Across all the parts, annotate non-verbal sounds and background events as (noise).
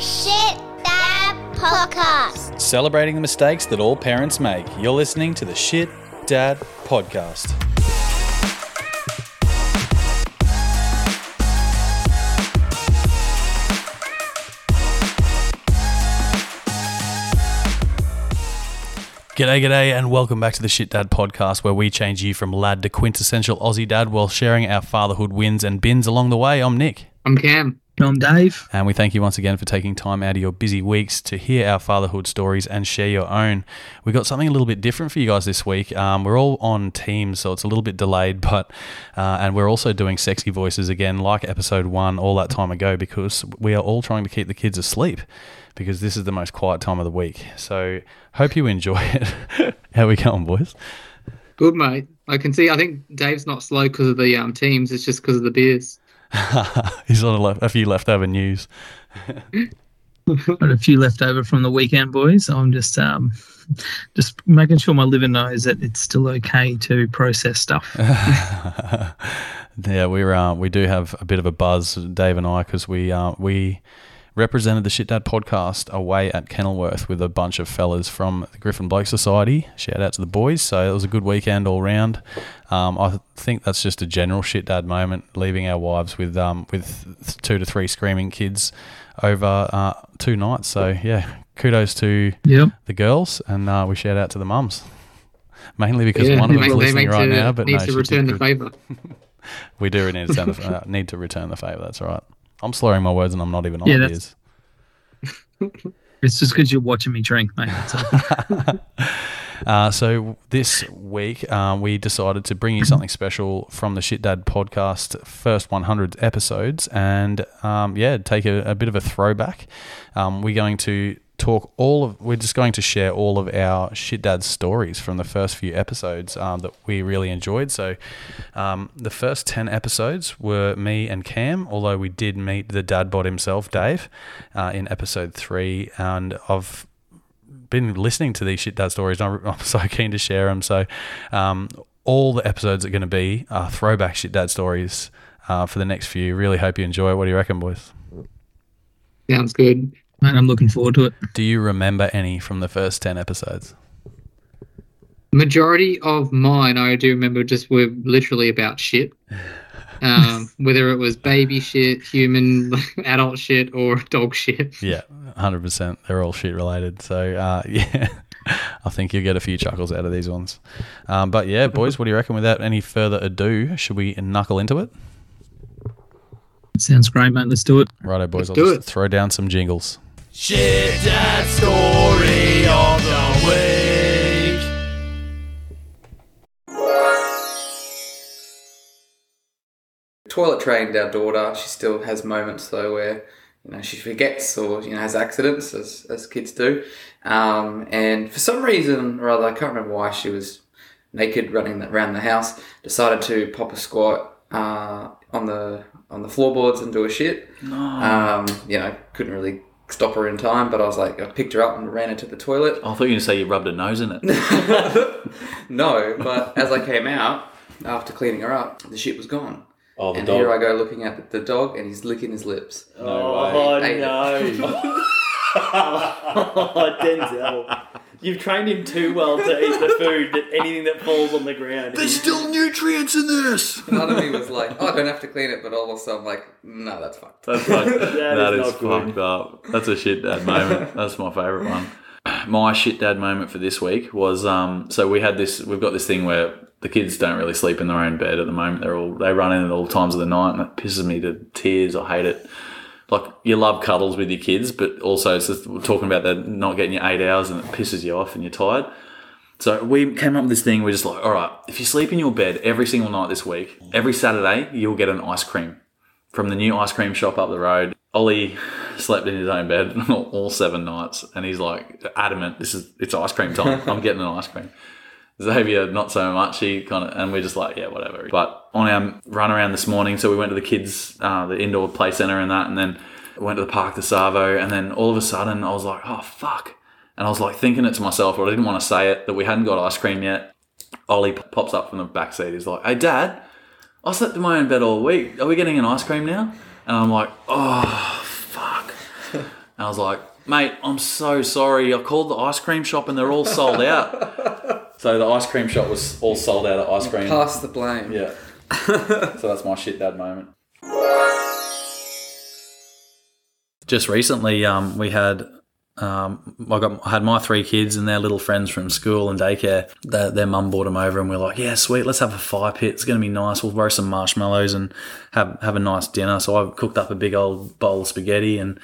Shit Dad Podcast. Celebrating the mistakes that all parents make. You're listening to the Shit Dad Podcast. G'day, g'day, and welcome back to the Shit Dad podcast, where we change you from lad to quintessential Aussie dad while sharing our fatherhood wins and bins along the way. I'm Nick. I'm Cam. I'm Dave. And we thank you once again for taking time out of your busy weeks to hear our fatherhood stories and share your own. We got something a little bit different for you guys this week. Um, we're all on Teams, so it's a little bit delayed, (laughs) but uh, and we're also doing sexy voices again, like episode one all that time ago, because we are all trying to keep the kids asleep. Because this is the most quiet time of the week. So, hope you enjoy (laughs) it. How we going, boys? Good, mate. I can see. I think Dave's not slow because of the um, teams. It's just because of the beers. (laughs) He's on a, left, a few leftover news. Got a few left over from the weekend, boys. I'm just um, just making sure my liver knows that it's still okay to process stuff. (laughs) yeah, we're uh, we do have a bit of a buzz, Dave and I, because we uh, we represented the Shit Dad podcast away at Kenilworth with a bunch of fellas from the Griffin Bloke Society. Shout out to the boys. So it was a good weekend all round. Um, I think that's just a general Shit Dad moment, leaving our wives with um, with two to three screaming kids over uh, two nights. So yeah, kudos to Yep. the girls, and uh, we shout out to the mums. Mainly because yeah, one of them's make- listening right to, now, but needs no, to return the favour. (laughs) We do need to, return the, uh, need to return the favour. That's all right. I'm slurring my words and I'm not even on Yeah, that's- (laughs) It's just because you're watching me drink, mate. (laughs) Uh, so this week um, we decided to bring you something special from the Shit Dad podcast first 100 episodes, and um, yeah, take a, a bit of a throwback. Um, we're going to talk all of. We're just going to share all of our Shit Dad stories from the first few episodes um, that we really enjoyed. So um, the first 10 episodes were me and Cam, although we did meet the dad bod himself, Dave, uh, in episode three, and I've been listening to these shit dad stories. I'm, I'm so (laughs) keen to share them. So, um, all the episodes are going to be uh, throwback shit dad stories uh, for the next few. Really hope you enjoy. it. What do you reckon, boys? Sounds good. Mate, I'm looking forward to it. Do you remember any from the first ten episodes? Majority of mine, I do remember, just were literally about shit. (laughs) Um, whether it was baby shit, human, (laughs) adult shit, or dog shit. Yeah, hundred percent. They're all shit related. So, uh, (laughs) yeah. I think you'll get a few chuckles out of these ones. Um, but yeah, boys, what do you reckon? Without any further ado, should we knuckle into it? Sounds great, mate. Let's do it. Righto, boys. Let's I'll do just it. throw down some jingles. Shit Dad Story of the Week. toilet trained our daughter. She still has moments though where you know she forgets or you know has accidents as as kids do. Um, and for some reason or other, I can't remember why she was naked running around the house. Decided to pop a squat uh, on the on the floorboards and do a shit. Um, you know, couldn't really stop her in time, but I was like, I picked her up and ran her to the toilet. I thought you were going to say you rubbed her nose in it. (laughs) no, but as I came out after cleaning her up, the shit was gone. Oh, and here I go looking at the dog, and he's licking his lips. Oh, Ate it. no. oh, (laughs) (laughs) Denzel. You've trained him too well to eat the food that anything that falls on the ground. There's still nutrients in this. Part of me was like, oh, I don't have to clean it, but also I'm like, no, that's fucked. That's fucked. (laughs) that that is, is, fucked up. That's a shit dad moment. That's my favourite one. My shit dad moment for this week was um. So we had this. We've got this thing where the kids don't really sleep in their own bed at the moment. They're all they run in at all times of the night, and it pisses me to tears. I hate it. Like you love cuddles with your kids, but also it's just, we're talking about that not getting your eight hours and it pisses you off and you're tired. So we came up with this thing. We're just like, all right, if you sleep in your bed every single night this week, every Saturday you'll get an ice cream from the new ice cream shop up the road. Ollie slept in his own bed (laughs) all seven nights, and he's like adamant, "This is it's ice cream time. (laughs) I'm getting an ice cream." Xavier, not so much. He kind of, and we're just like, yeah, whatever. But on our run around this morning, so we went to the kids, uh, the indoor play center and that, and then went to the park to Savo, and then all of a sudden I was like, oh fuck, and I was like thinking it to myself, but I didn't want to say it that we hadn't got ice cream yet. Ollie pops up from the back seat. He's like, hey dad, I slept in my own bed all week. Are we getting an ice cream now? And I'm like, oh fuck. And I was like, mate, I'm so sorry. I called the ice cream shop and they're all sold out. So the ice cream shop was all sold out of ice cream. Pass the blame. Yeah. (laughs) so that's my shit dad moment. Just recently, um, we had um, I got I had my three kids and their little friends from school and daycare. Their, their mum brought them over, and we are like, "Yeah, sweet, let's have a fire pit. It's going to be nice. We'll roast some marshmallows and have have a nice dinner." So I cooked up a big old bowl of spaghetti and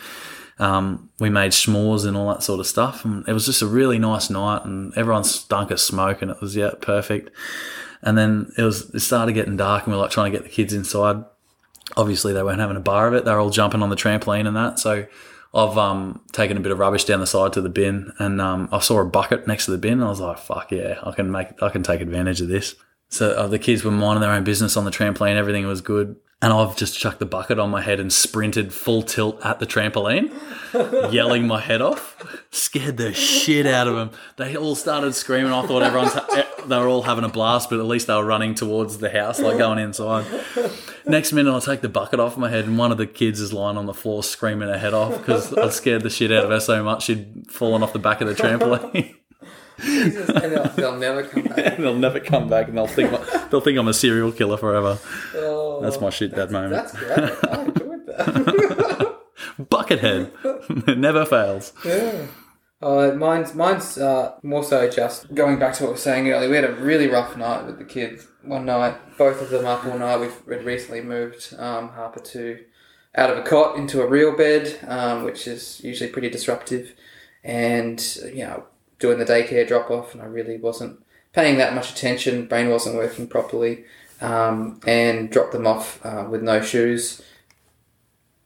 um, we made s'mores and all that sort of stuff. And it was just a really nice night, and everyone stunk of smoke, and it was yeah perfect. And then it was it started getting dark, and we were like trying to get the kids inside. Obviously, they weren't having a bar of it. They were all jumping on the trampoline and that. So I've um, taken a bit of rubbish down the side to the bin, and um, I saw a bucket next to the bin. And I was like, "Fuck yeah, I can make, I can take advantage of this." So uh, the kids were minding their own business on the trampoline. Everything was good, and I've just chucked the bucket on my head and sprinted full tilt at the trampoline, yelling my head off. Scared the shit out of them. They all started screaming. I thought everyone's ha- eh, they were all having a blast, but at least they were running towards the house, like going inside. Next minute, I take the bucket off my head, and one of the kids is lying on the floor screaming her head off because I scared the shit out of her so much she'd fallen off the back of the trampoline. Jesus, they'll, they'll never come (laughs) back. they'll never come back, and they'll think they'll think I'm a serial killer forever. Oh, That's my shit dad moment. That's great. I (laughs) enjoyed that. Buckethead, it (laughs) never fails. yeah. Uh, mine's mine's uh, more so just going back to what we were saying earlier. We had a really rough night with the kids. One night, both of them up all night. We've recently moved um, Harper to out of a cot into a real bed, um, which is usually pretty disruptive. And you know, doing the daycare drop off, and I really wasn't paying that much attention. Brain wasn't working properly, um, and dropped them off uh, with no shoes.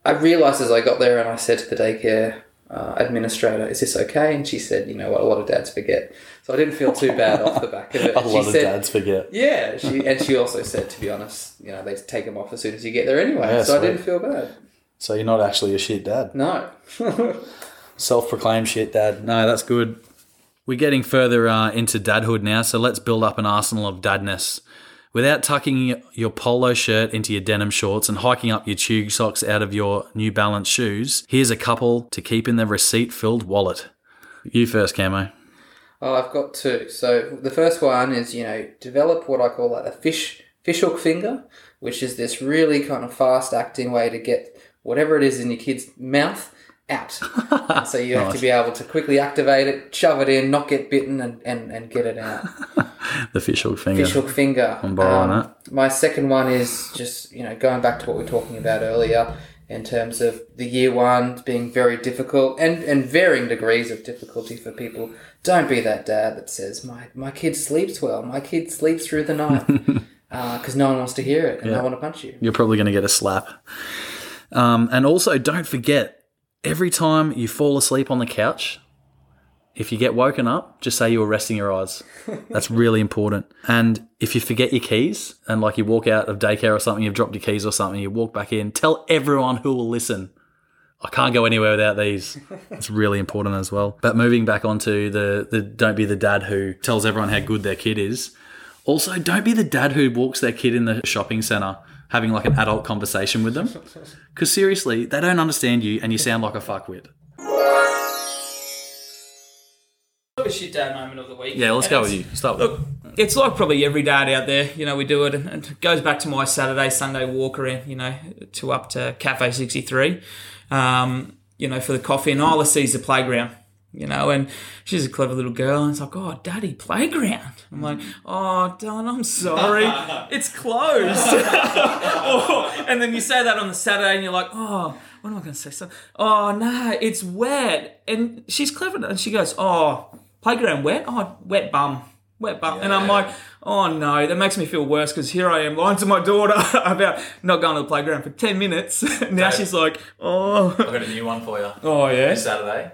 I realised as I got there, and I said to the daycare uh, administrator, "Is this okay?" And she said, "You know what? A lot of dads forget." So I didn't feel too bad off the back of it. (laughs) A she lot of dads forget. Yeah, she and she also said, to be honest, you know, they take them off as soon as you get there anyway. Yeah, so I didn't feel bad. So you're not actually a shit dad. No. (laughs) Self-proclaimed shit dad. No, that's good. We're getting further uh, into dadhood now, so let's build up an arsenal of dadness. Without tucking your polo shirt into your denim shorts and hiking up your tube socks out of your New Balance shoes, here's a couple to keep in the receipt-filled wallet. You first, Camo. Oh, I've got two. So the first one is, you know, develop what I call like a fish fish hook finger, which is this really kind of fast acting way to get whatever it is in your kid's mouth out. And (laughs) so you have to be able to quickly activate it, shove it in, not get bitten, and, and, and get it out. (laughs) The fish hook finger. Fish hook finger. I'm borrowing that. My second one is just, you know, going back to what we were talking about earlier in terms of the year one being very difficult and, and varying degrees of difficulty for people. Don't be that dad that says, my, my kid sleeps well, my kid sleeps through the night. (laughs) Because no one wants to hear it and Yeah. they want to punch you. You're probably going to get a slap. Um, and also, don't forget, every time you fall asleep on the couch, if you get woken up, just say you were resting your eyes. (laughs) That's really important. And if you forget your keys and like you walk out of daycare or something, you've dropped your keys or something, you walk back in, tell everyone who will listen. I can't go anywhere without these. (laughs) It's really important as well. But moving back onto the, the don't be the dad who tells everyone how good their kid is. Also, don't be the dad who walks their kid in the shopping center having like an adult conversation with them. (laughs) Because seriously, they don't understand you and you sound like a fuckwit. a shit dad moment of the week. Yeah, let's And go with you. Start with Look, it's like probably every dad out there. You know, we do it, and it goes back to my Saturday, Sunday walk around. You know, to up to Cafe Sixty Three. Um, you know, for the coffee, and Isla sees the playground. You know, and she's a clever little girl, and it's like, oh, daddy, playground. I'm like, oh, Don, I'm sorry, (laughs) it's closed. (laughs) Oh, and then you say that on the Saturday, and you're like, oh, what am I going to say? So, oh no, it's wet. And she's clever, and she goes, oh, playground wet? Oh, wet bum. Wet bum. And I'm like, oh no, that makes me feel worse because here I am lying to my daughter (laughs) about not going to the playground for 10 minutes. now she's like, oh, I've got a new one for you. oh yeah. Saturday,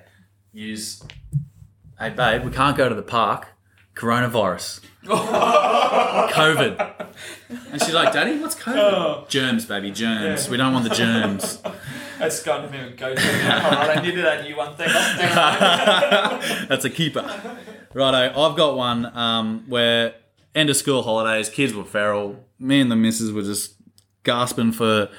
use. Hey, babe, we can't go to the park. Coronavirus. (laughs) COVID. And she's like, Daddy, what's COVID? Germs, baby, germs. We don't want the (laughs) germs. That's kind of a go to. All right, I needed that new one. thing. (laughs) That's a keeper. Righto, I've got one um, where end of school holidays, kids were feral. Me and the missus were just gasping for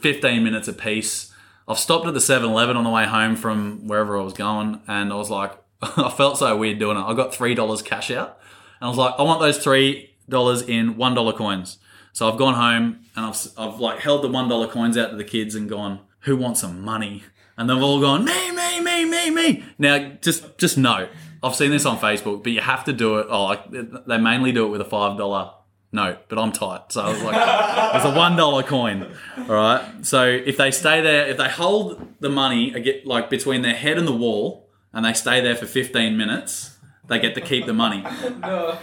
15 minutes apiece. I've stopped at the 7 Eleven on the way home from wherever I was going, and I was like, (laughs) I felt so weird doing it. I got $3 cash out, and I was like, I want those $3 in $1 coins. So I've gone home and I've, I've like held the $1 coins out to the kids and gone, who wants some money? And they've all gone, me, me, me, me, me. Now, just just know, I've seen this on Facebook, but you have to do it. Oh, like, they mainly do it with a $5 no, but I'm tight. So I was like, it's a one dollar coin. All right. So if they stay there, if they hold the money, get like between their head and the wall, and they stay there for 15 minutes, they get to keep the money. No.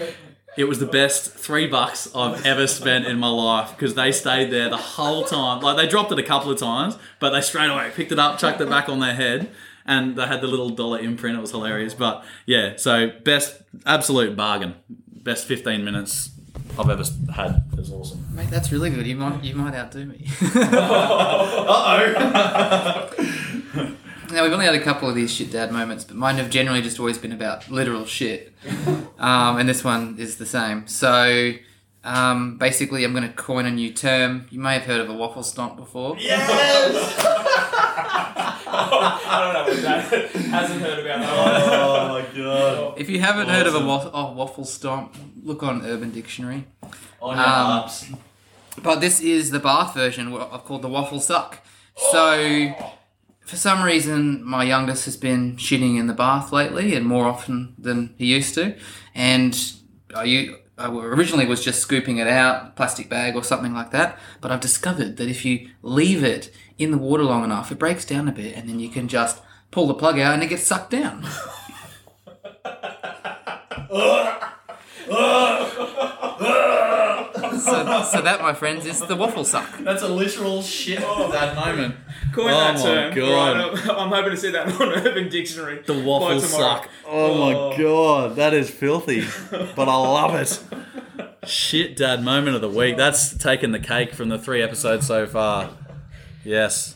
It was the best three bucks I've ever spent in my life because they stayed there the whole time. Like they dropped it a couple of times, but they straight away picked it up, chucked it back on their head, and they had the little dollar imprint. It was hilarious. But yeah, so best absolute bargain. Best 15 minutes I've ever had. It was awesome. Mate, that's really good. You might you might outdo me. now we've only had a couple of these shit dad moments, but mine have generally just always been about literal shit. (laughs) Um, and this one is the same. So um, basically, I'm going to coin a new term. You may have heard of a waffle stomp before. Yes! (laughs) I don't know what that hasn't heard about that. Oh my god. If you haven't heard of a waffle, oh, waffle stomp, look on Urban Dictionary. On your Um, But this is the bath version what I've called the waffle suck. So, for some reason, my youngest has been shitting in the bath lately, and more often than he used to. And I, u- I originally was just scooping it out, plastic bag or something like that. But I've discovered that if you leave it in the water long enough, it breaks down a bit, and then you can just pull the plug out and it gets sucked down. (laughs) (laughs) so, so that, my friends, is the waffle suck. That's a literal shit that moment. Coin Oh that my term. God. Right, I'm hoping to see that (laughs) on Urban Dictionary. The by waffle tomorrow. suck. Oh, my god, that is filthy, but I love it. (laughs) Shit, dad moment of the week. That's taken the cake from the three episodes so far. Yes.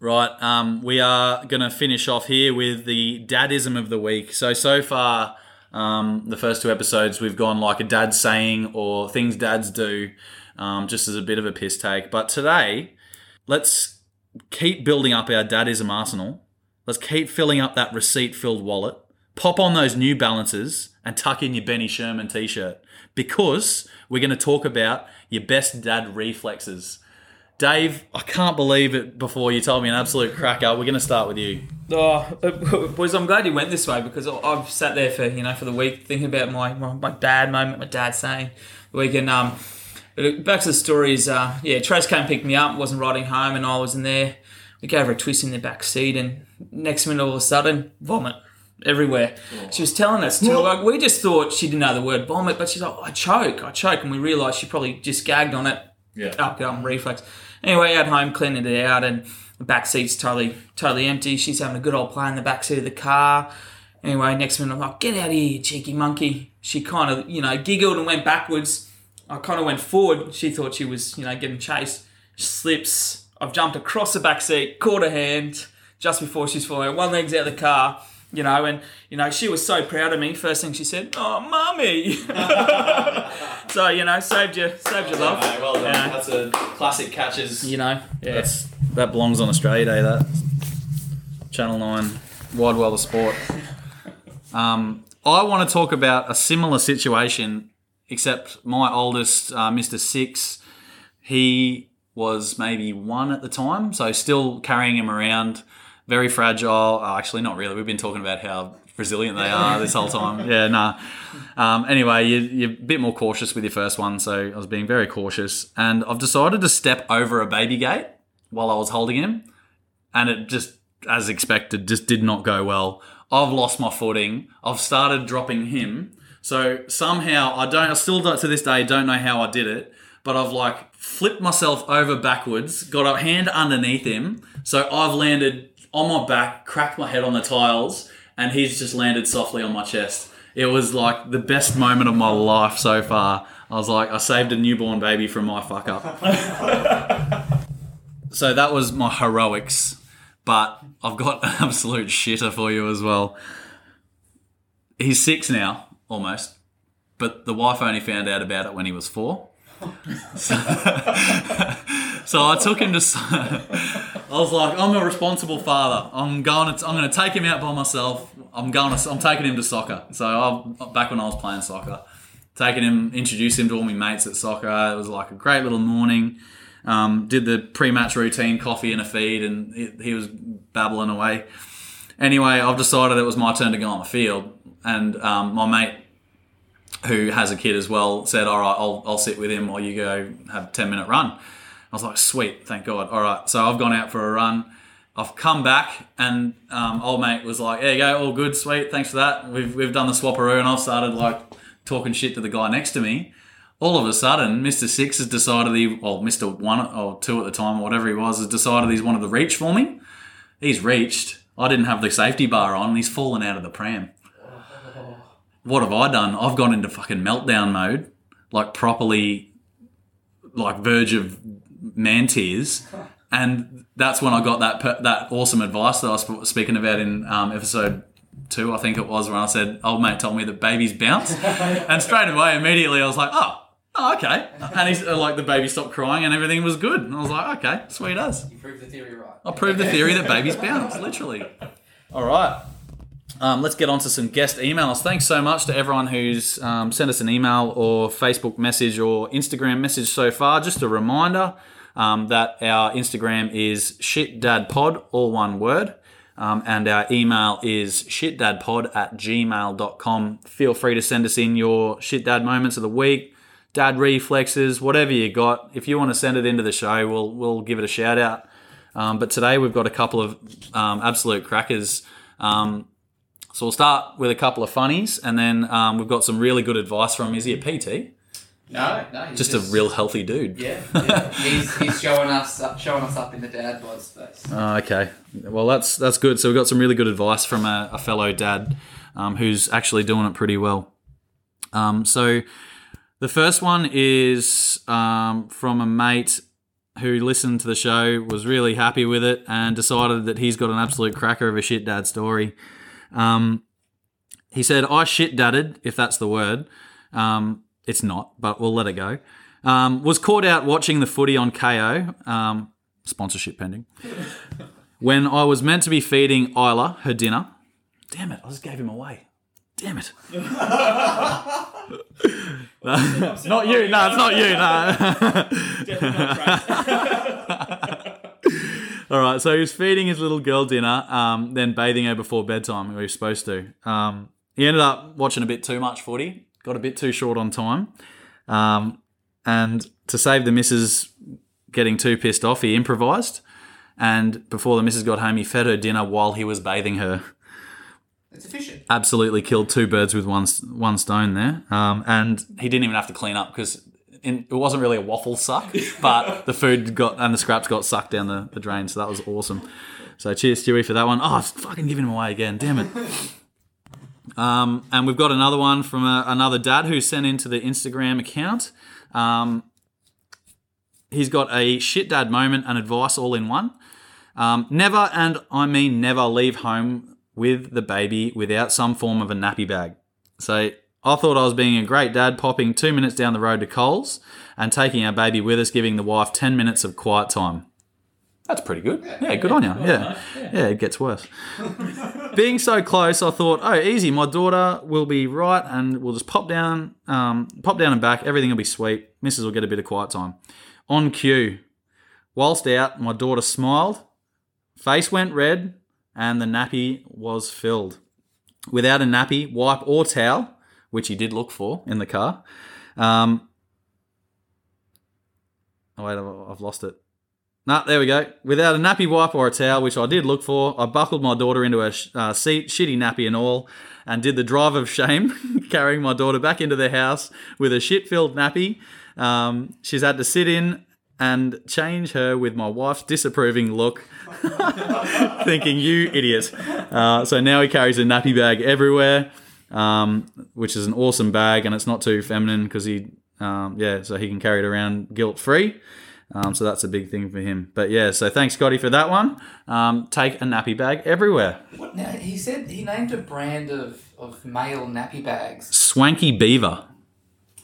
Right, um, we are going to finish off here with the dadism of the week. So, so far, um, the first two episodes, we've gone like a dad saying or things dads do, um, just as a bit of a piss take. But today, let's keep building up our dadism arsenal. Let's keep filling up that receipt filled wallet. Pop on those new balances and tuck in your Benny Sherman t shirt because we're going to talk about your best dad reflexes. Dave, I can't believe it before you told me an absolute cracker. We're going to start with you. Oh, uh, boys, I'm glad you went this way because I've sat there for you know for the week thinking about my my, my dad moment, my dad saying the weekend. Um, back to the stories. Uh, yeah, Trace came and picked me up. wasn't riding home, and I was in there. We gave her a twist in the back seat, and next minute, all of a sudden, vomit everywhere. She was telling us to like we just thought she didn't know the word vomit, but she's like, I choke, I choke, and we realised she probably just gagged on it. Yeah. Up, um, reflex. Anyway, at home cleaning it out, and the back seat's totally, totally empty. She's having a good old play in the back seat of the car. Anyway, next minute I'm like, get out of here, cheeky monkey. She kind of, you know, giggled and went backwards. I kind of went forward. She thought she was, you know, getting chased. Slips. I've jumped across the back seat, caught her hand just before she's falling. One leg's out of the car, you know, and you know she was so proud of me. First thing she said, "Oh, mummy." (laughs) so you know, saved you, saved your love. well done. Yeah. That's a classic catches. You know, yeah. That's that belongs on Australia Day. That Channel Nine, Wide World of Sport. (laughs) Um, I want to talk about a similar situation, except my oldest, uh, Mister Six, he was maybe one at the time, so still carrying him around, very fragile. Uh, actually, not really. We've been talking about how resilient they are this whole time. (laughs) Yeah, nah. Um, anyway, you, you're a bit more cautious with your first one, so I was being very cautious, and I've decided to step over a baby gate while I was holding him, and it just, as expected, just did not go well. I've lost my footing. I've started dropping him. So somehow I don't. I still don't, to this day don't know how I did it, but I've like flipped myself over backwards, got a hand underneath him. So I've landed on my back, cracked my head on the tiles, and he's just landed softly on my chest. It was like the best moment of my life so far. I was like, I saved a newborn baby from my fuck up. (laughs) so that was my heroics, but I've got an (laughs) absolute shitter for you as well. He's six now, almost, but the wife only found out about it when he was four. So, (laughs) so I took him to. I was like, I'm a responsible father. I'm going to. I'm going to take him out by myself. I'm going to. I'm taking him to soccer. So I back when I was playing soccer, taking him, introduced him to all my mates at soccer. It was like a great little morning. Um, did the pre-match routine, coffee and a feed, and he, he was babbling away. Anyway, I've decided it was my turn to go on the field, and um, my mate who has a kid as well said, "All right, I'll, I'll sit with him while you go have a ten minute run." I was like, "Sweet, thank God." All right, so I've gone out for a run. I've come back, and um, old mate was like, "There you go, all good, sweet, thanks for that." We've we've done the swapperoo, and I've started like talking shit to the guy next to me. All of a sudden, Mister Six has decided he, well, Mister One or Two at the time, or whatever he was, has decided he's wanted to reach for me. He's reached. I didn't have the safety bar on. He's fallen out of the pram what have I done? I've gone into fucking meltdown mode, like properly, like verge of man tears, and that's when I got that per- that awesome advice that I was sp- speaking about in um, episode two, I think it was, when I said, "Old mate told me that babies bounce," (laughs) and straight away, immediately, I was like, "Oh." Oh, okay. And he's uh, like the baby stopped crying and everything was good. And I was like, okay, sweet as. You proved the theory right. I proved the theory that babies (laughs) bounce, literally. All right. Um, let's get on to some guest emails. Thanks so much to everyone who's um, sent us an email or Facebook message or Instagram message so far. Just a reminder um, that our Instagram is shitdadpod, all one word. Um, and our email is shitdadpod at gmail.com. Feel free to send us in your shitdad moments of the week, dad reflexes, whatever you got. If you want to send it into the show, we'll, we'll give it a shout out. Um, but today we've got a couple of um, absolute crackers. Um, so we'll start with a couple of funnies, and then um, we've got some really good advice from. Is he a PT? No, no. He's Just, a real healthy dude. Yeah, yeah. he's, he's showing us up, showing us up in the dad bod space. Oh, okay. Well, that's that's good. So we've got some really good advice from a, a fellow dad um, who's actually doing it pretty well. Um, so the first one is um, from a mate who listened to the show, was really happy with it, and decided that he's got an absolute cracker of a shit dad story. Um, he said, I shit dadded, if that's the word. Um, it's not, but we'll let it go. Um, was caught out watching the footy on Kayo, um, sponsorship pending, when I was meant to be feeding Isla her dinner. Damn it, I just gave him away. Damn it. (laughs) (laughs) not you, no, it's not you, no. Right, so he was feeding his little girl dinner, um, then bathing her before bedtime, we were supposed to. Um, he ended up watching a bit too much footy, got a bit too short on time. Um, and to save the missus getting too pissed off, he improvised. And before the missus got home, he fed her dinner while he was bathing her. It's efficient. Absolutely killed two birds with one one stone there. Um, and he didn't even have to clean up because it wasn't really a waffle suck, but (laughs) the food got and the scraps got sucked down the, the drain. So that was awesome. So cheers, Stewie, for that one. Oh, I was fucking giving him away again. Damn it. (laughs) Um, and we've got another one from a, another dad who sent into the Instagram account. Um, he's got a shit dad moment and advice all in one. Um, never, and I mean never, leave home with the baby without some form of a nappy bag. So I thought I was being a great dad, popping two minutes down the road to Coles and taking our baby with us, giving the wife 10 minutes of quiet time. That's pretty good. Yeah, good on you. Yeah. yeah, it gets worse. (laughs) Being so close, I thought, oh, easy. My daughter will be right, and we'll just pop down, um, pop down and back. Everything will be sweet. Mrs. will get a bit of quiet time. On cue, whilst out, my daughter smiled, face went red, and the nappy was filled. Without a nappy, wipe, or towel, which he did look for in the car. Um, oh wait, I've lost it. Nah, there we go. Without a nappy wipe or a towel, which I did look for, I buckled my daughter into a uh, seat, shitty nappy and all, and did the drive of shame, (laughs) carrying my daughter back into the house with a shit-filled nappy. Um, she's had to sit in and change her with my wife's disapproving look, (laughs) thinking, you idiot. Uh, so now he carries a nappy bag everywhere, um, which is an awesome bag, and it's not too feminine because he, um, yeah, so he can carry it around guilt-free. Um, so that's a big thing for him. But yeah, so thanks, Scotty, for that one. Um, take a nappy bag everywhere. What, now, he said he named a brand of, of male nappy bags. Swanky Beaver.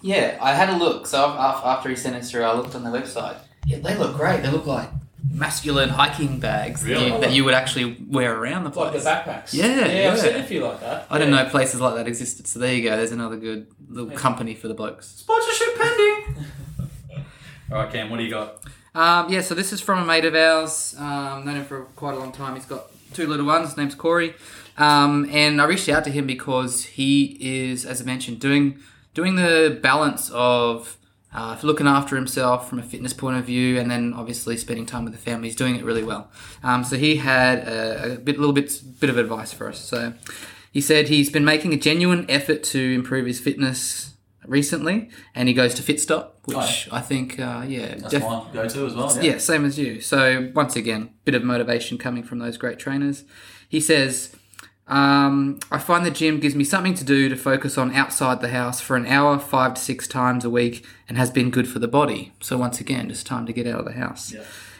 Yeah, I had a look. So after he sent us through, I looked on the website. Yeah, they look great. They look like masculine hiking bags that, Really? you, that you would actually wear around the Like place. the backpacks. Yeah, yeah, I've seen a few like that. I didn't know places like that existed. So there you go. There's another good little company for the blokes. Sponsorship pending. (laughs) All right, Cam, what do you got? Um, yeah, so this is from a mate of ours. Um, known him for quite a long time. He's got two little ones. His name's Corey, um, and I reached out to him because he is, as I mentioned, doing doing the balance of uh, looking after himself from a fitness point of view, and then obviously spending time with the family. He's doing it really well. Um, so he had a, a bit, little bit, bit of advice for us. So he said he's been making a genuine effort to improve his fitness recently, and he goes to Fitstop, which I think, uh, yeah, That's def- my go-to as well. yeah, same as you. So once again, bit of motivation coming from those great trainers. He says, um, "I find the gym gives me something to do to focus on outside the house for an hour, five to six times a week, and has been good for the body. So once again, just time to get out of the house."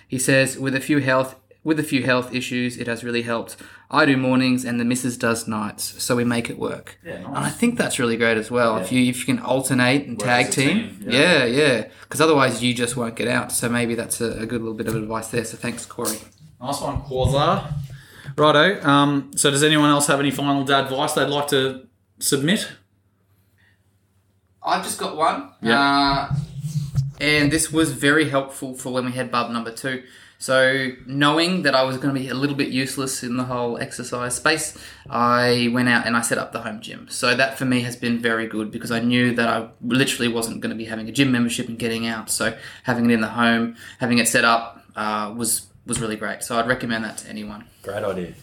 He says, "With a few health." With a few health issues, it has really helped. I do mornings and the missus does nights, so we make it work. Yeah, And I think that's really great as well. If you if you can alternate and Work tag as team, team, yeah, yeah, because otherwise you just won't get out. So maybe that's a, a good little bit of advice there. So thanks, Corey. Nice one, Quasar. Righto. Um, so, does anyone else have any final dad advice they'd like to submit? I've just got one. Yeah. Uh, and this was very helpful for when we had bub number two. So, knowing that I was going to be a little bit useless in the whole exercise space, I went out and I set up the home gym. So, that for me has been very good because I knew that I literally wasn't going to be having a gym membership and getting out. So, having it in the home, having it set up uh, was, was really great. So, I'd recommend that to anyone. Great idea.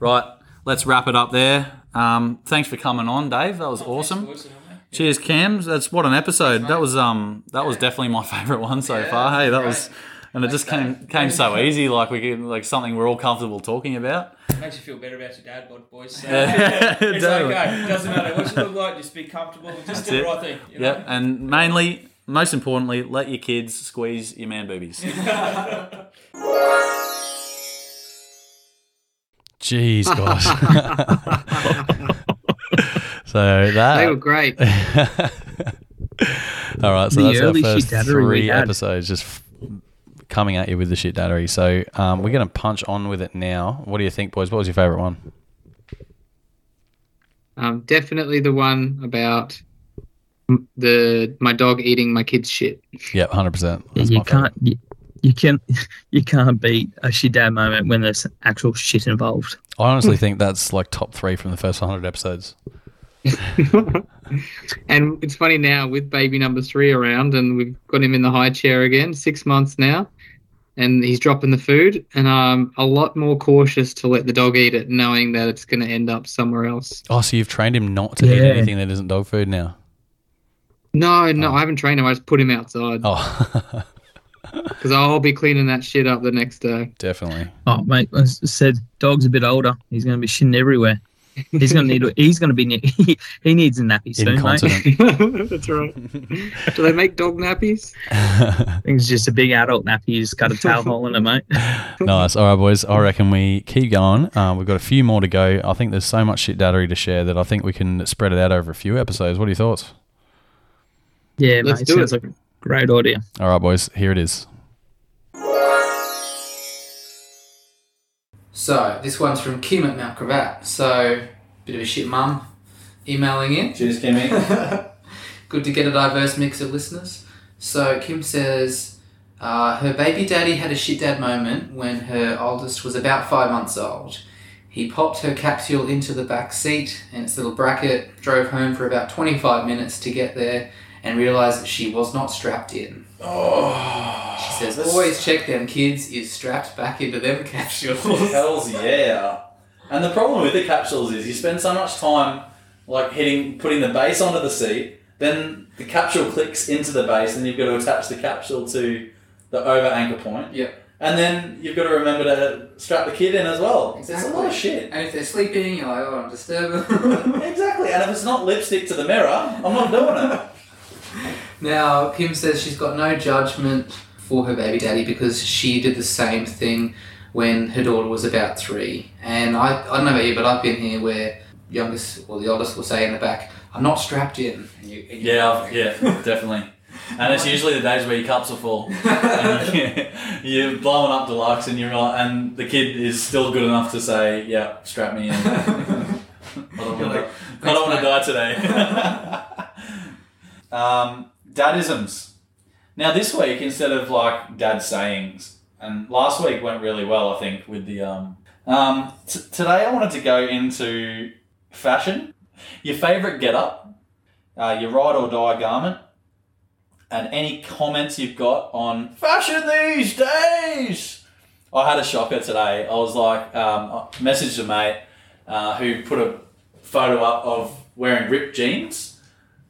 Right, let's wrap it up there. Um, thanks for coming on, Dave. That was awesome. Cheers, Cam. That's what an episode. That was um that was definitely my (laughs) favourite one so far. Hey, that was and it just came came so (laughs) easy, like we could like something we're all comfortable talking about. Makes you feel better about your dad bod, boys. So (laughs) Yeah, it's totally. okay. Doesn't matter what you look like. Just be comfortable. Just That's do the it. right thing. You know? Yep, and mainly, most importantly, let your kids squeeze your man boobies. (laughs) Jeez, gosh. (laughs) so that They were great. (laughs) All right, so The that's our first three episodes, just f- coming at you with the shit daddery. So um, we're going to punch on with it now. What do you think, boys? What was your favourite one? Um, definitely the one about m- the my dog eating my kid's shit. Yeah, hundred percent. you can't you, you can (laughs) you can't beat a shit dad moment when there's actual shit involved. I honestly think that's like top three from the first hundred episodes. (laughs) and it's funny now with baby number three around, and we've got him in the high chair again, six months now, and he's dropping the food, and I'm a lot more cautious to let the dog eat it, knowing that it's going to end up somewhere else. Oh, so you've trained him not to eat anything that isn't dog food now? No, no, I haven't trained him. I just put him outside Oh, (laughs) because I'll be cleaning that shit up the next day. definitely. Oh mate, I said dog's a bit older. He's going to be shitting everywhere. He's going to need. (laughs) He's going to be. (laughs) He, he needs a nappy soon, mate. Incontinent. That's right. Do they make dog nappies? I think it's just a big adult nappy. You just cut a tail hole in it, mate. nice. All right, boys. I reckon we keep going. Uh, we've got a few more to go. I think there's so much shit daddery to share that I think we can spread it out over a few episodes. What are your thoughts? Yeah, Let's mate. do sounds it. like a great idea. All right, boys. Here it is. So this one's from Kim at Mount Gravatt. So bit of a shit mum emailing in. Cheers, Kimmy. (laughs) Good to get a diverse mix of listeners. So Kim says uh, her baby daddy had a shit dad moment when her oldest was about five months old. He popped her capsule into the back seat and its little bracket, drove home for about 25 minutes to get there, and realised that she was not strapped in. Oh, She says, always check them kids is strapped back into them capsules. (laughs) Hells yeah. And the problem with the capsules is you spend so much time like hitting putting the base onto the seat, then the capsule clicks into the base and you've got to attach the capsule to the over anchor point. Yep. And then you've got to remember to strap the kid in as well. It's a lot of shit. And if they're sleeping, you're like, oh, I'm disturbing. (laughs) Exactly. And if it's not lipstick to the mirror, I'm not doing it. (laughs) Now, Kim says she's got no judgment for her baby daddy because she did the same thing when her daughter was about three. And I, I don't know about you, but I've been here where youngest or the oldest will say in the back, "I'm not strapped in." And you, and Yeah, yeah, definitely. And it's usually the days where your cups are full. and (laughs) you- you're blowing up deluxe, and you're like, and the kid is still good enough to say, "Yeah, strap me in." (laughs) I don't want to. I don't want to die today. (laughs) um, dadisms. Now this week, instead of like dad sayings, and last week went really well, I think, with the um. Um, t- today I wanted to go into fashion. Your favorite get up, uh, your ride or die garment, and any comments you've got on fashion these days. I had a shocker today. I was like, um, I messaged a mate uh, who put a photo up of wearing ripped jeans.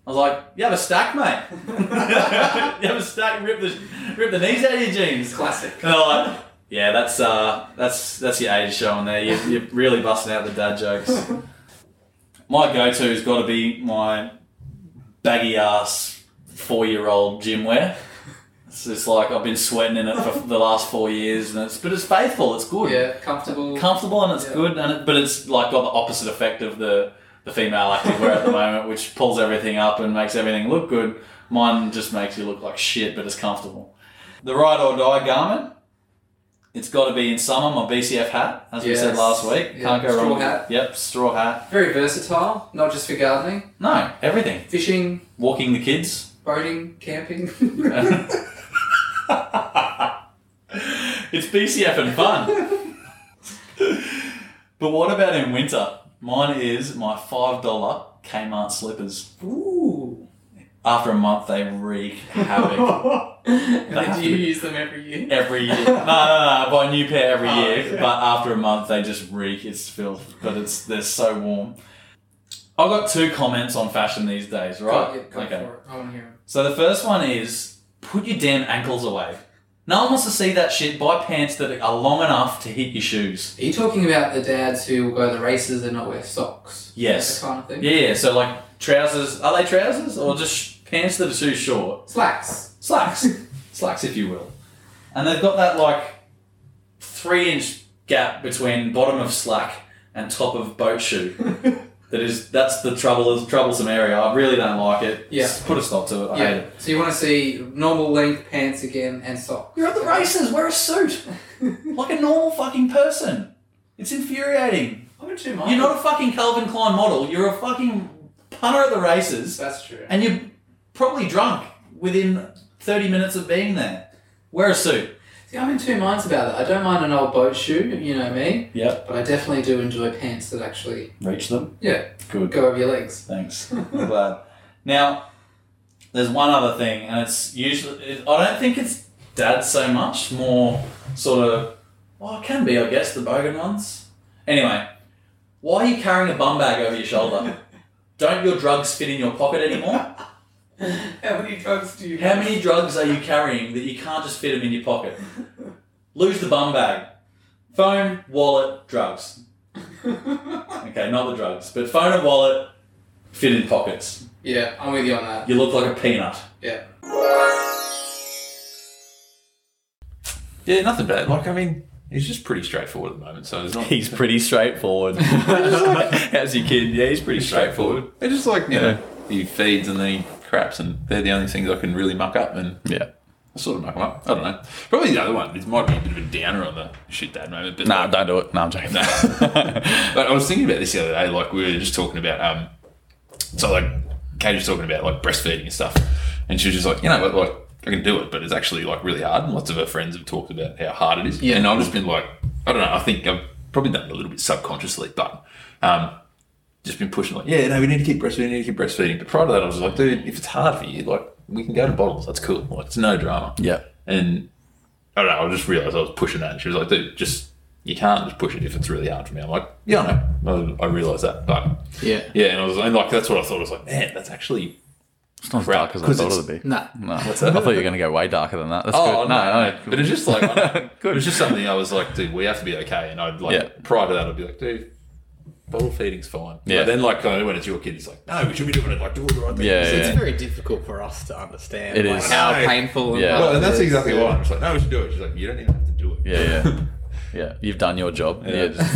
I was like, "You have a stack, mate. (laughs) you have a stack. Rip the rip the knees out of your jeans." Classic. And they're like, "Yeah, that's uh, that's that's your age showing there. You're, you're really busting out the dad jokes." (laughs) my go-to's got to be my baggy ass four-year-old gym wear. It's just like I've been sweating in it for the last four years, and it's but it's faithful. It's good, Yeah, comfortable. comfortable, and it's Yeah. good. And it, but it's like got the opposite effect of the the female active wear at the moment, which pulls everything up and makes everything look good. Mine just makes you look like shit, but it's comfortable. The ride or die garment. It's got to be in summer. My BCF hat, as we said last week. Yeah, Can't go straw wrong. hat. Yep, straw hat. Very versatile, not just for gardening, No, everything. fishing, Walking the kids. boating, camping. (laughs) (laughs) it's BCF and fun. (laughs) but what about in winter? Mine is my five dollar Kmart slippers. Ooh. After a month, they wreak havoc (laughs) and do you use them every year? every year. No, no, no, I buy a new pair every Oh, year. okay. But after a month, they just reek. It's filth. But it's they're so warm. I've got two comments on fashion these days, right? Go, yeah, go okay. for it. I want to hear 'em. So the first one is put your damn ankles away. No one wants to see that shit. Buy pants that are long enough to hit your shoes. Are you talking about the dads who go to the races and not wear socks? Yes. That kind of thing? Yeah, yeah. So like trousers, are they trousers or just pants that are too short? Slacks. Slacks, (laughs) slacks, if you will. And they've got that like three inch gap between bottom of slack and top of boat shoe. (laughs) that is that's the trouble troublesome area. I really don't like it. Yeah. Just put a stop to it. I hate Yeah. it. So you want to see normal length pants again and socks. You're at the races. Wear a suit (laughs) like a normal fucking person. It's infuriating. I'm in two You're not a fucking Calvin Klein model. You're a fucking punter at the races. That's true. and you're probably drunk within 30 minutes of being there. Wear a suit. See, I'm in two minds about it. I don't mind an old boat shoe, you know me, Yep. but I definitely do enjoy pants that actually, Reach them. yeah, Good. go over your legs. Thanks. I'm glad. Now, there's one other thing, and it's usually, it, I don't think it's dad so much, more sort of, well, it can be, I guess, the bogan ones. Anyway, why are you carrying a bum bag over your shoulder? (laughs) Don't your drugs fit in your pocket anymore? (laughs) How many drugs do you How many drugs are you carrying that you can't just fit them in your pocket? (laughs) Lose the bum bag. Phone, wallet, drugs. (laughs) Okay, not the drugs, but phone and wallet fit in pockets. Yeah, I'm with you on that. You look like a peanut. Yeah. Yeah, nothing bad. Like, I mean, he's just pretty straightforward at the moment. So there's not. He's pretty straightforward. How's your kid? Yeah, he's pretty straightforward. It's just like you know, he feeds and then he craps, and they're the only things I can really muck up, and yeah. I sort of muck them up. I don't know. Probably the other one. It might be a bit of a downer on the shit dad moment, but Nah, like, don't do it. No, I'm joking. like, (laughs) I was thinking about this the other day. Like we were just talking about, um, so like Kate was talking about like breastfeeding and stuff, and she was just like, you know, what, like I can do it, but it's actually like really hard. And lots of her friends have talked about how hard it is. Yeah. And I've just been like, I don't know. I think I've probably done it a little bit subconsciously, but um, just been pushing like, yeah, no, we need to keep breastfeeding, we need to keep breastfeeding. But prior to that, I was like, dude, if it's hard for you, like we can go to bottles. That's cool. Like it's no drama. Yeah. And I don't know. I just realised I was pushing that, and she was like, "Dude, just you can't just push it if it's really hard for me." I'm like, "Yeah, I know. I, I realise that, but Yeah. yeah." And I was and like, that's what I thought. I was like, "Man, that's actually It's not as Crap, dark as I 'cause thought it would be. Nah. No. (laughs) I thought you were going to go way darker than that. That's oh good. no, No, no, But it's just like (laughs) it was just something I was like, "Dude, we have to be okay." And I'd like Yeah. prior to that, I'd be like, "Dude." Bottle feeding's fine. Yeah. But then, like, uh, when it's your kid, it's like, no, we should be doing it. Like, do all the right thing. Yeah, So yeah. it's very difficult for us to understand. It like, is. How No. painful and Yeah. hard Well, and that's is. exactly why I'm just like, no, we should do it. She's like, you don't even have to do it. Yeah, yeah. (laughs) Yeah, you've done your job. Yeah, just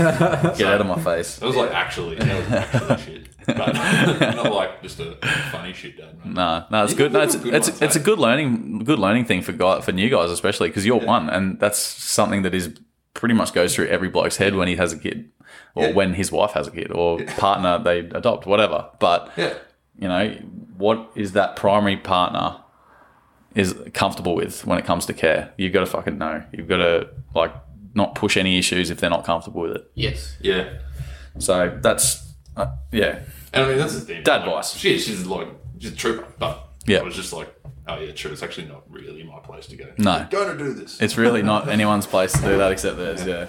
get out of my face. That was like actually, that was actually shit. (laughs) But (laughs) not like just a funny shit, Dad. mate. No, no, it's good. No, it's Good it's, ones, it's a eh? good learning good learning thing for guy, for new guys especially because you're one, and that's something that is pretty much goes through every bloke's head when he has a kid, or Yeah. when his wife has a kid, or partner they adopt, whatever. But Yeah. you know, what is that primary partner is comfortable with when it comes to care? You've got to fucking know. You've got to like not push any issues if they're not comfortable with it. Yes. Yeah. So that's uh, yeah, And I mean, that's the thing. Dad like, advice. She, she's like, she's a trooper, but Yeah. I was just like, oh yeah, true. It's actually not really my place to go. No. Go to do this. it's really not (laughs) anyone's place to do that except theirs. Yeah.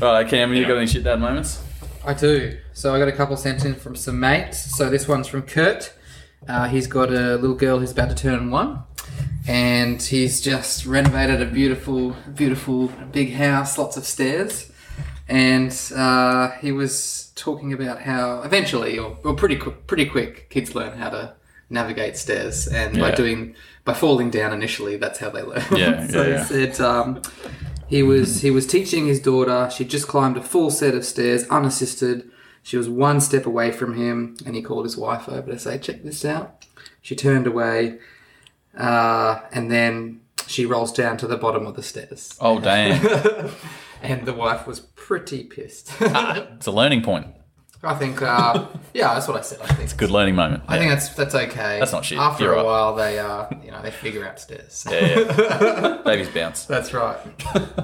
Right, Cam, you got any shit dad moments? I do. So I got a couple sent in from some mates. So this one's from Kurt. Uh, he's got a little girl who's about to turn one, and he's just renovated a beautiful, beautiful big house, lots of stairs, and uh, he was talking about how eventually, or, or pretty quick, pretty quick, kids learn how to navigate stairs, and by Yeah. doing by falling down initially, that's how they learn. Yeah, (laughs) so yeah, yeah. he said. Um, he was he was teaching his daughter. She just climbed a full set of stairs unassisted. She was one step away from him, and he called his wife over to say, "Check this out." She turned away, uh, and then she rolls down to the bottom of the stairs. Oh damn! (laughs) And the wife was pretty pissed. it's a learning point. I think, uh, (laughs) yeah, that's what I said. I think. It's a good learning moment. I think that's that's okay. That's not shit. After You're a right. while, they uh, you know, they figure out stairs. Yeah, yeah. (laughs) Babies bounce. That's right. (laughs)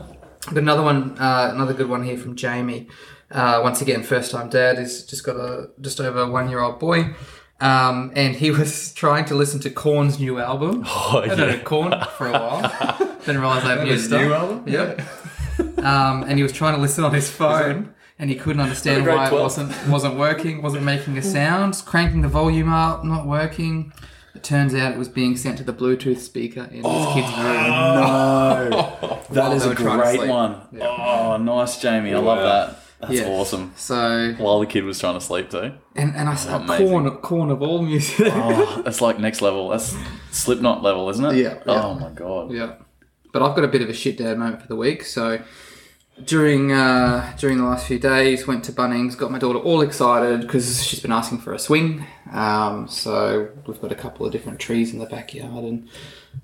But another one, uh, another good one here from Jamie. Uh, once again, first time dad. He's just got a just over one year old boy, um, and he was trying to listen to Korn's new album. Oh, I don't know Korn for a while. Didn't realize they have new stuff. new album? Yep. um, and he was trying to listen on his phone, and he couldn't understand grade why it 12. wasn't wasn't working, wasn't making a (laughs) sound. Cranking the volume up, not working. It turns out it was being sent to the Bluetooth speaker in his oh, kid's room. No, (laughs) that is a were trying to great sleep. one. Oh, nice, Jamie. I love that. That's Yeah. awesome. So While the kid was trying to sleep too. And and I said Amazing. Korn Korn of all music. (laughs) Oh, that's like next level. That's Slipknot level, isn't it? Yeah, oh yeah. Oh my god. yeah. But I've got a bit of a shit dad moment for the week. So during uh, during the last few days, went to Bunnings, got my daughter all excited because she's been asking for a swing. Um, so we've got a couple of different trees in the backyard, and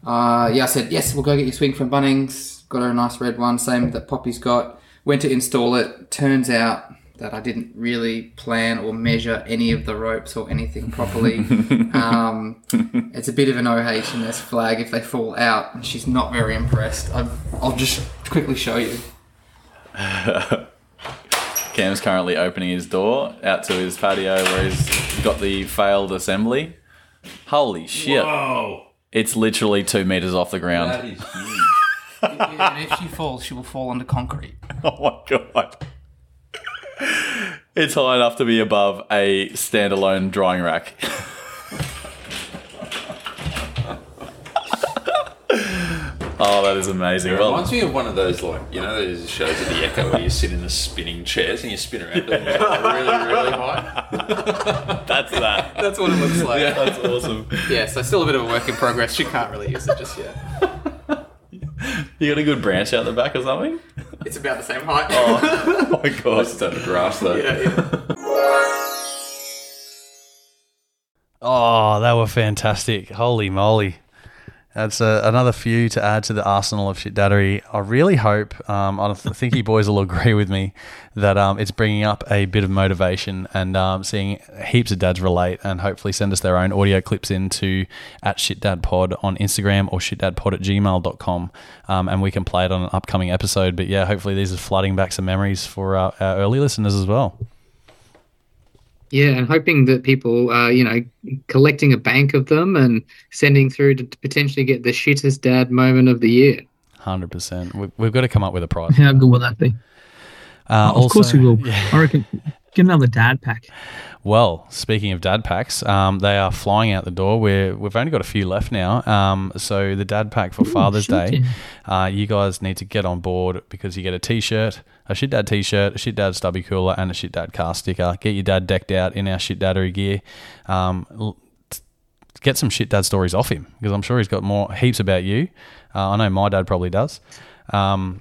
uh, yeah, I said yes, we'll go get your swing from Bunnings. Got her a nice red one, same that Poppy's got. Went to install it. Turns out that I didn't really plan or measure any of the ropes or anything properly. (laughs) um, it's a bit of an OH&S flag if they fall out, and she's not very impressed. i I'll just quickly show you. (laughs) Cam's currently opening his door out to his patio where he's got the failed assembly. Holy shit. Oh, It's literally two meters off the ground. that is huge. (laughs) and if she falls, she will fall onto concrete. (laughs) Oh my god. It's high enough to be above a standalone drying rack. Oh, that is amazing. It Well, reminds me of one of those, like, you know, those shows at the Ekka where you sit in the spinning chairs and you spin around doing it really, really high. (laughs) that's that. That's what it looks like. Yeah. That's awesome. Yeah, so still a bit of a work in progress. She can't really use it just yet. (laughs) You got a good branch out the back or something? It's about the same height. Oh, (laughs) oh my god. It's on the grass, though. yeah, yeah. Oh, they were fantastic. Holy moly. That's uh, another few to add to the arsenal of shit daddery. I really hope, um, I think you boys will (laughs) agree with me, that um, it's bringing up a bit of motivation and um, seeing heaps of dads relate and hopefully send us their own audio clips into at shitdadpod on Instagram or shitdadpod at gmail.com um, and we can play it on an upcoming episode. But yeah, hopefully these are flooding back some memories for our, our early listeners as well. Yeah, and hoping that people are, you know, collecting a bank of them and sending through to potentially get the shittest dad moment of the year. Hundred percent. We've, we've got to come up with a prize. How good will that be? Uh, of course we will. (laughs) yeah. I reckon get another dad pack. Well, speaking of dad packs, um, they are flying out the door. We're, we've only got a few left now. Um, so the dad pack for Father's Day, uh, you guys need to get on board because you get a T-shirt, a shit dad T-shirt, a shit dad stubby cooler, and a shit dad car sticker. Get your dad decked out in our shit daddery gear. Um, get some shit dad stories off him because I'm sure he's got more heaps about you. Uh, I know my dad probably does. Um,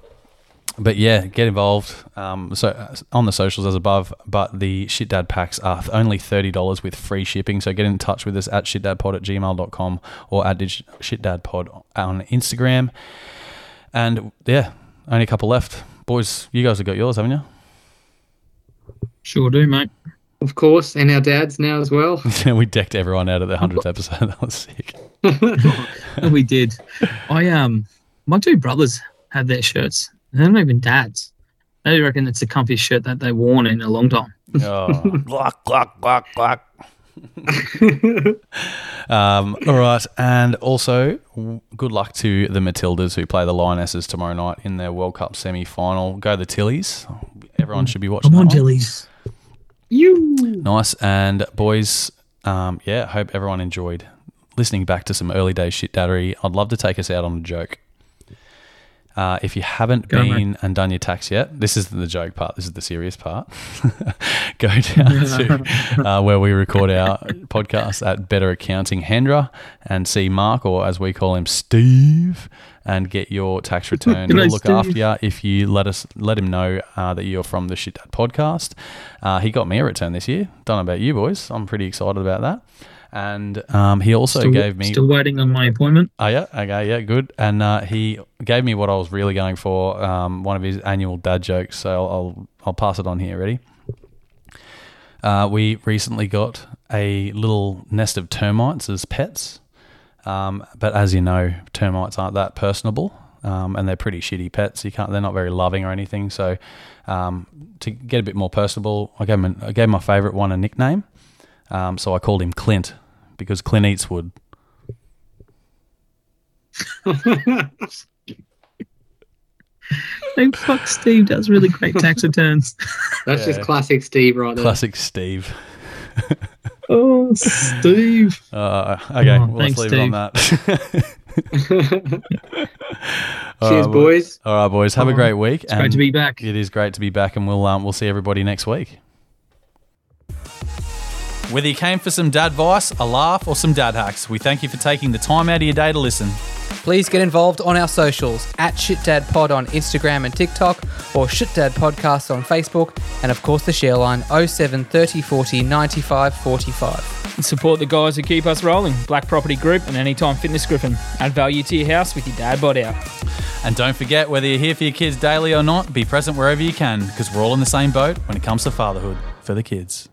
but yeah, get involved. Um, so uh, on the socials as above, but the shit dad packs are only thirty dollars with free shipping. So get in touch with us at shitdadpod at gmail.com or at dig- shitdadpod on Instagram. And yeah, only a couple left. Boys, you guys have got yours, haven't you? Sure do, mate. Of course, and our dads now as well. (laughs) we decked everyone out of the hundredth (laughs) episode. (laughs) That was sick. we did. I um, my two brothers had their shirts. They're not even dads. They reckon it's the comfiest shirt that they've worn in a long time. (laughs) Oh, gluck, gluck, gluck, gluck. (laughs) um, all right, and also w- good luck to the Matildas who play the Lionesses tomorrow night in their World Cup semi-final. Go the Tillies! Everyone should be watching. Come on, that one. Dillies. You. Nice and boys, um, yeah. Hope everyone enjoyed listening back to some early day shit daddery. I'd love to take us out on a joke. Uh, if you haven't Go, been and done your tax yet, this isn't the joke part. This is the serious part. (laughs) Go down to uh, where we record our podcast at Better Accounting Hendra and see Mark, or as we call him, Steve, and get your tax (laughs) return. He'll look Steve. after you if you let us let him know uh, that you're from the Shit Dad podcast. Uh, he got me a return this year. Don't know about you boys. I'm pretty excited about that. And um, he also Still, gave me still waiting on my appointment. Oh yeah, okay, yeah, good. And uh, he gave me what I was really going for, um, one of his annual dad jokes. So I'll I'll, I'll pass it on here. Ready? Uh, we recently got a little nest of termites as pets, um, but as you know, termites aren't that personable, um, and they're pretty shitty pets. You can't; they're not very loving or anything. So um, to get a bit more personable, I gave him an, I gave my favourite one a nickname. Um, so I called him Clint because Clint eats wood. Hey, fuck, Steve does really great tax returns. That's Yeah. just classic Steve right there. Classic Steve. (laughs) Oh, Steve. Uh, okay, Oh, well, let's thanks, leave it on that. (laughs) Cheers, right, boys. All right, boys. Have a Oh, great week. It's great to be back. It is great to be back, and we'll um, we'll see everybody next week. Whether you came for some dad advice, a laugh, or some dad hacks, we thank you for taking the time out of your day to listen. Please get involved on our socials at ShitDadPod on Instagram and TikTok or ShitDad Podcast on Facebook and of course the share line 07 30 40 95 45. And support the guys who keep us rolling. Blac Property Group and Anytime Fitness Griffin. Add value to your house with your dad bod out. And don't forget, whether you're here for your kids daily or not, be present wherever you can, because we're all in the same boat when it comes to fatherhood for the kids.